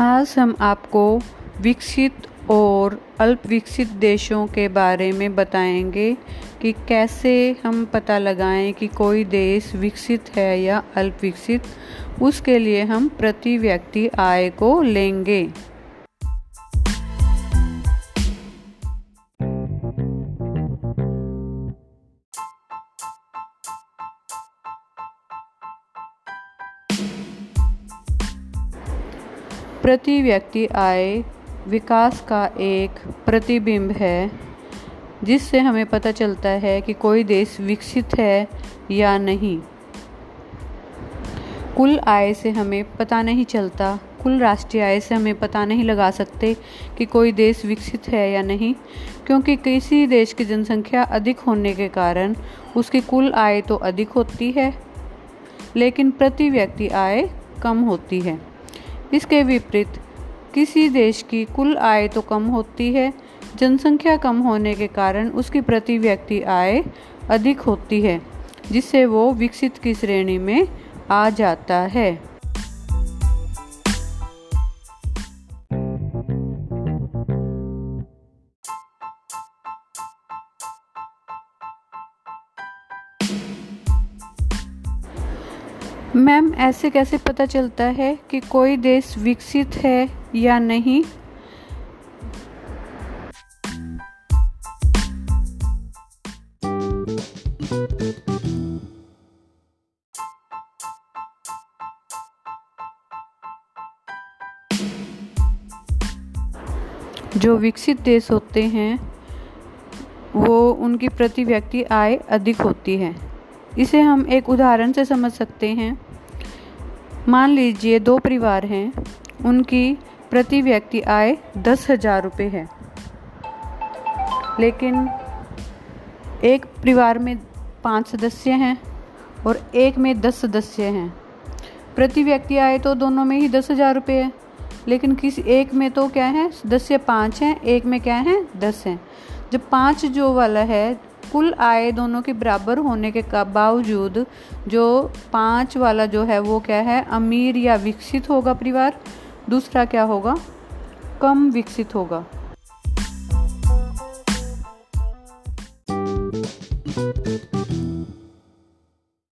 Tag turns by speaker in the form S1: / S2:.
S1: आज हम आपको विकसित और अल्प विकसित देशों के बारे में बताएँगे कि कैसे हम पता लगाएँ कि कोई देश विकसित है या अल्प विकसित उसके लिए हम प्रति व्यक्ति आय को लेंगे। प्रति व्यक्ति आय विकास का एक प्रतिबिंब है, जिससे हमें पता चलता है कि कोई देश विकसित है या नहीं। कुल आय से हमें पता नहीं चलता, कुल राष्ट्रीय आय से हमें पता नहीं लगा सकते कि कोई देश विकसित है या नहीं, क्योंकि किसी देश की जनसंख्या अधिक होने के कारण उसकी कुल आय तो अधिक होती है, लेकिन प्रति व्यक्ति आय कम होती है। इसके विपरीत, किसी देश की कुल आय तो कम होती है, जनसंख्या कम होने के कारण उसकी प्रति व्यक्ति आय अधिक होती है, जिससे वो विकसित की श्रेणी में आ जाता है। मैम, ऐसे कैसे पता चलता है कि कोई देश विकसित है या नहीं? जो विकसित देश होते हैं, वो उनकी प्रति व्यक्ति आय अधिक होती है। इसे हम एक उदाहरण से समझ सकते हैं। मान लीजिए दो परिवार हैं, उनकी प्रति व्यक्ति आय दस हज़ार रुपये है। लेकिन एक परिवार में पाँच सदस्य हैं और एक में दस सदस्य हैं। प्रति व्यक्ति आय तो दोनों में ही दस हज़ार रुपये है, लेकिन किसी एक में तो क्या है? सदस्य पाँच हैं, एक में क्या है? दस हैं। जब पाँच जो वाला है कुल आय दोनों के बराबर होने के बावजूद जो पाँच वाला जो है वो क्या है? अमीर या विकसित होगा परिवार। दूसरा क्या होगा? कम विकसित होगा।